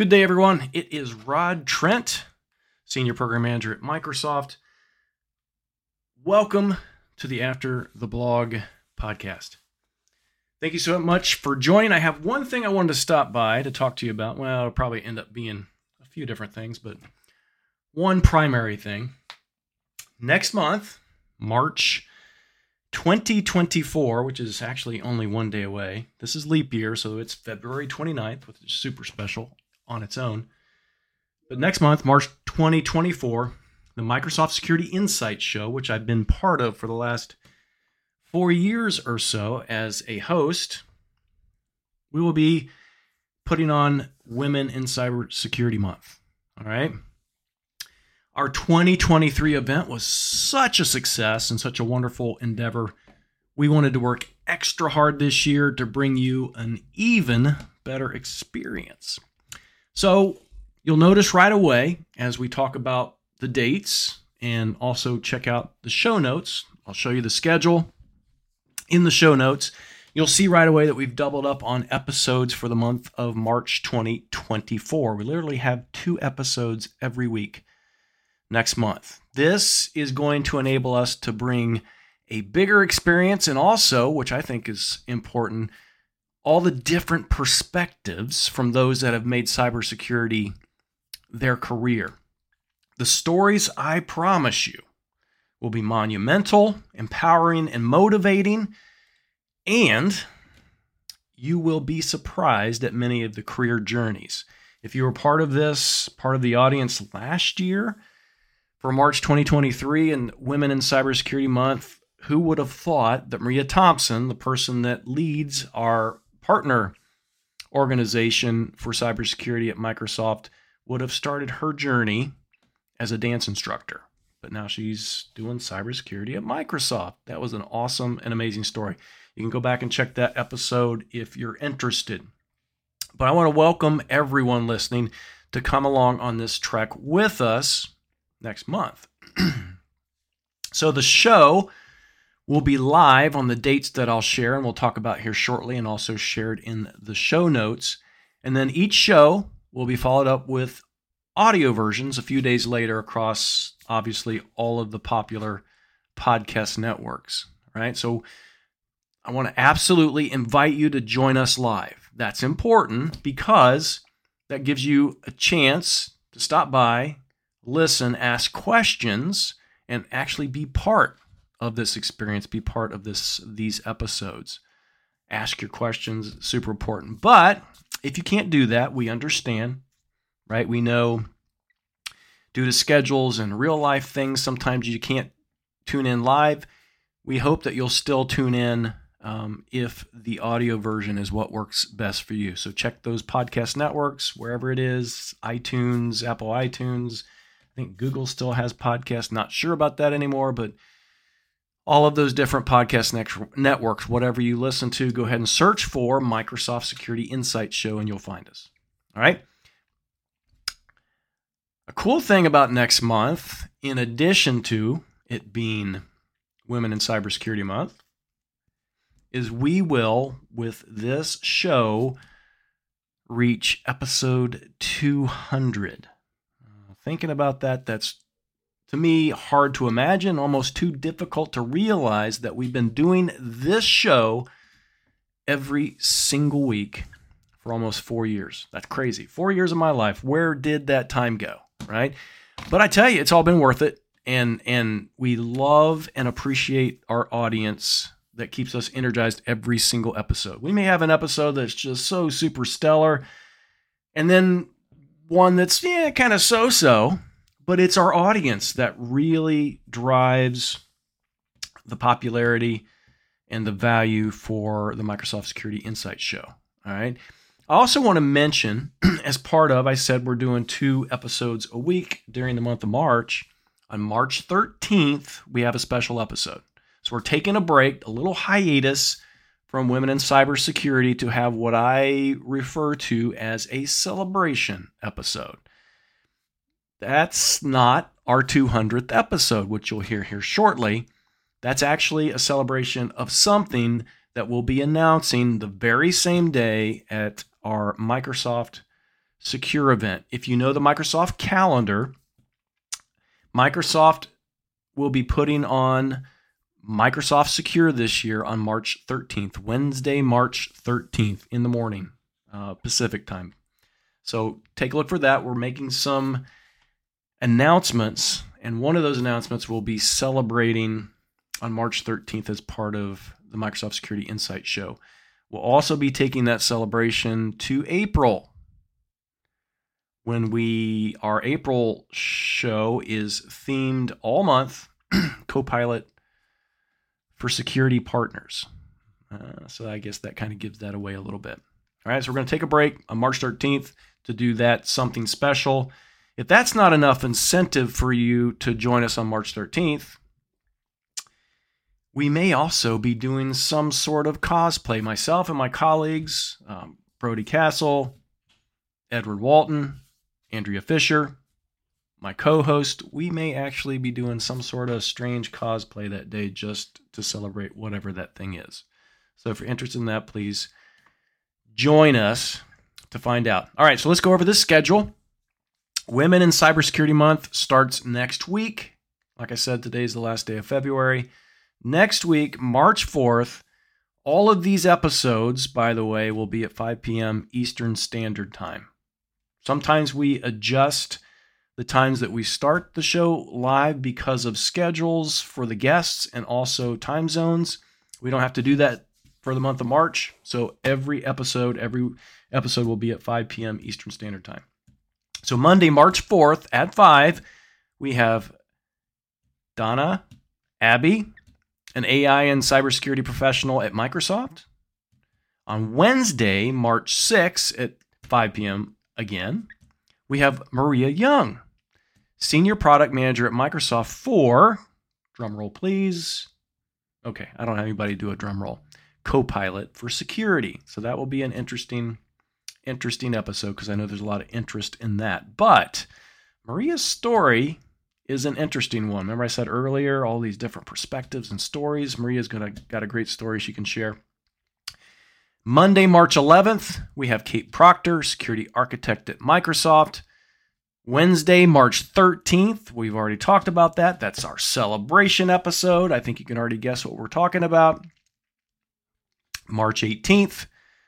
Good day, everyone. It is Rod Trent, Senior Program Manager at Microsoft. Welcome to the After the Blog podcast. Thank you so much for joining. I have one thing I wanted to stop by to talk to you about. Well, it'll probably end up being a few different things, but one primary thing. Next month, March 2024, which is actually only one day away. This is leap year, so it's February 29th, which is super special on its own. But next month, March 2024, the Microsoft Security Insights Show, which I've been part of for the last four years or so as a host, we will be putting on Women in Cybersecurity Month. All right. Our 2023 event was such a success and such a wonderful endeavor. We wanted to work extra hard this year to bring you an even better experience. So you'll notice right away as we talk about the dates and also check out the show notes. I'll show you the schedule in the show notes. You'll see right away that we've doubled up on episodes for the month of March 2024. We literally have two episodes every week next month. This is going to enable us to bring a bigger experience and also, which I think is important, all the different perspectives from those that have made cybersecurity their career. The stories, I promise you, will be monumental, empowering, and motivating, and you will be surprised at many of the career journeys. If you were part of this, part of the audience last year for March 2023 and Women in Cybersecurity Month, who would have thought that Maria Thompson, the person that leads our partner organization for cybersecurity at Microsoft, would have started her journey as a dance instructor. But now she's doing cybersecurity at Microsoft. That was an awesome and amazing story. You can go back and check that episode if you're interested. But I want to welcome everyone listening to come along on this trek with us next month. so the show will be live on the dates that I'll share and we'll talk about here shortly and also shared in the show notes. And then each show will be followed up with audio versions a few days later across obviously all of the popular podcast networks, right? So I want to absolutely invite you to join us live. That's important because that gives you a chance to stop by, listen, ask questions, and actually be part of this experience, be part of this these episodes. Ask your questions, super important. But if you can't do that, we understand, right? We know due to schedules and real life things, sometimes you can't tune in live. We hope that you'll still tune in um, if the audio version is what works best for you. So check those podcast networks, wherever it is iTunes, Apple iTunes. I think Google still has podcasts. Not sure about that anymore, but all of those different podcast networks, whatever you listen to, go ahead and search for Microsoft Security Insights Show and you'll find us. All right. A cool thing about next month, in addition to it being Women in Cybersecurity Month, is we will, with this show, reach episode 200. Uh, thinking about that, that's to me hard to imagine, almost too difficult to realize that we've been doing this show every single week for almost four years. That's crazy. Four years of my life. Where did that time go? Right. But I tell you, it's all been worth it. And and we love and appreciate our audience that keeps us energized every single episode. We may have an episode that's just so super stellar, and then one that's yeah, kind of so-so but it's our audience that really drives the popularity and the value for the Microsoft Security Insights show. All right. I also want to mention, as part of, I said we're doing two episodes a week during the month of March. On March 13th, we have a special episode. So we're taking a break, a little hiatus from Women in Cybersecurity to have what I refer to as a celebration episode. That's not our 200th episode, which you'll hear here shortly. That's actually a celebration of something that we'll be announcing the very same day at our Microsoft Secure event. If you know the Microsoft calendar, Microsoft will be putting on Microsoft Secure this year on March 13th, Wednesday, March 13th in the morning, uh, Pacific time. So take a look for that. We're making some announcements, and one of those announcements will be celebrating on March 13th as part of the Microsoft Security Insight Show. We'll also be taking that celebration to April when we our April show is themed all month Copilot for security partners. Uh, so I guess that kind of gives that away a little bit. All right, so we're going to take a break on March 13th to do that something special. If that's not enough incentive for you to join us on March 13th, we may also be doing some sort of cosplay. Myself and my colleagues, um, Brodie Cassell, Edward Walton, Andrea Fisher, my co host, we may actually be doing some sort of strange cosplay that day just to celebrate whatever that thing is. So if you're interested in that, please join us to find out. All right, so let's go over this schedule. Women in Cybersecurity Month starts next week. Like I said, today is the last day of February. Next week, March 4th, all of these episodes, by the way, will be at 5 p.m. Eastern Standard Time. Sometimes we adjust the times that we start the show live because of schedules for the guests and also time zones. We don't have to do that for the month of March. So every episode, every episode will be at 5 p.m. Eastern Standard Time. So Monday, March 4th at 5, we have Donna, Abby, an AI and cybersecurity professional at Microsoft. On Wednesday, March 6th at 5 p.m. again, we have Maria Young, senior product manager at Microsoft for, drum roll please. Okay, I don't have anybody do a drum roll. Copilot for security. So that will be an interesting interesting episode because I know there's a lot of interest in that. But Maria's story is an interesting one. Remember I said earlier all these different perspectives and stories. Maria's gonna got a great story she can share. Monday, March 11th, we have Kate Proctor, security architect at Microsoft. Wednesday, March 13th, we've already talked about that. That's our celebration episode. I think you can already guess what we're talking about. March 18th,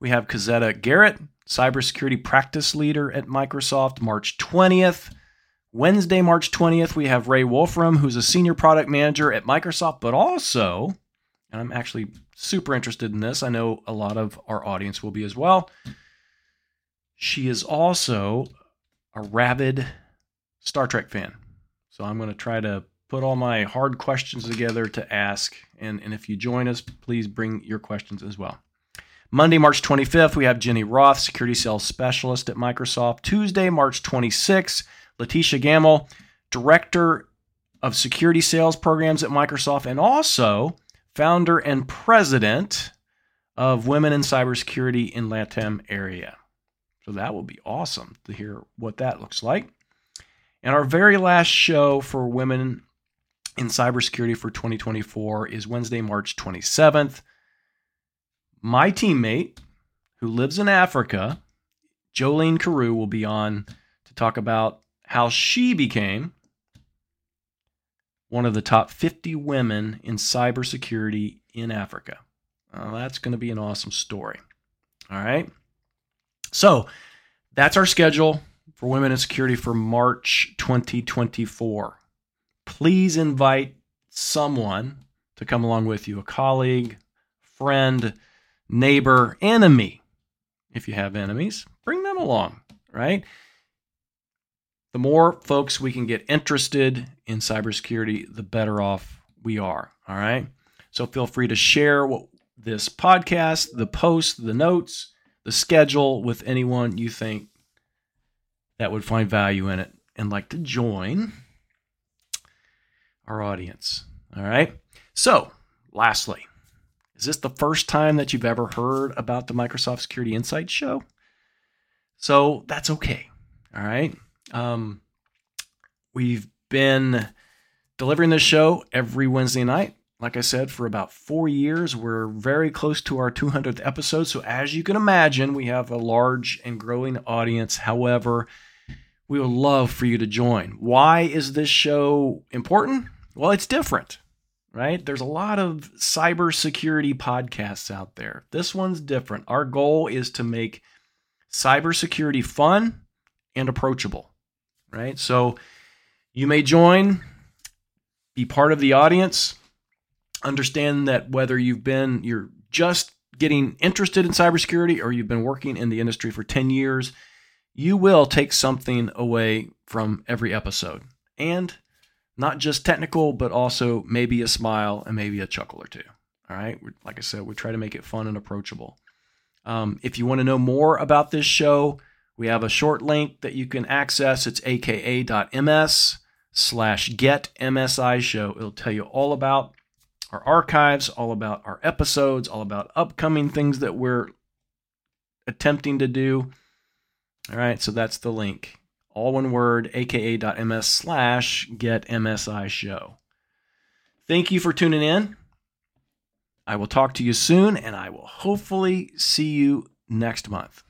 we have Cazetta Garrett, cybersecurity practice leader at Microsoft. March 20th, Wednesday, March 20th, we have Ray Wolfram, who's a senior product manager at Microsoft, but also, and I'm actually super interested in this, I know a lot of our audience will be as well. She is also a rabid Star Trek fan. So I'm going to try to put all my hard questions together to ask. And, and if you join us, please bring your questions as well. Monday, March 25th, we have Jenny Roth, Security Sales Specialist at Microsoft. Tuesday, March 26th, Letitia Gamble, Director of Security Sales Programs at Microsoft, and also founder and president of Women in Cybersecurity in LATAM area. So that will be awesome to hear what that looks like. And our very last show for women in cybersecurity for 2024 is Wednesday, March 27th. My teammate who lives in Africa, Jolene Carew, will be on to talk about how she became one of the top 50 women in cybersecurity in Africa. Uh, that's going to be an awesome story. All right. So that's our schedule for Women in Security for March 2024. Please invite someone to come along with you a colleague, friend, neighbor, enemy. If you have enemies, bring them along, right? the more folks we can get interested in cybersecurity, the better off we are. All right. So feel free to share what, this podcast, the post, the notes, the schedule with anyone you think that would find value in it and like to join our audience. All right. So, lastly, is this the first time that you've ever heard about the Microsoft Security Insights show? So, that's okay. All right. Um, we've been delivering this show every Wednesday night, like I said, for about four years. We're very close to our 200th episode. So, as you can imagine, we have a large and growing audience. However, we would love for you to join. Why is this show important? Well, it's different, right? There's a lot of cybersecurity podcasts out there. This one's different. Our goal is to make cybersecurity fun and approachable, right? So you may join, be part of the audience, understand that whether you've been, you're just getting interested in cybersecurity or you've been working in the industry for 10 years, you will take something away from every episode. And not just technical, but also maybe a smile and maybe a chuckle or two. All right. Like I said, we try to make it fun and approachable. Um, if you want to know more about this show, we have a short link that you can access. It's aka.ms slash get MSI show. It'll tell you all about our archives, all about our episodes, all about upcoming things that we're attempting to do. All right, so that's the link. All one word, aka.ms slash get MSI show. Thank you for tuning in. I will talk to you soon, and I will hopefully see you next month.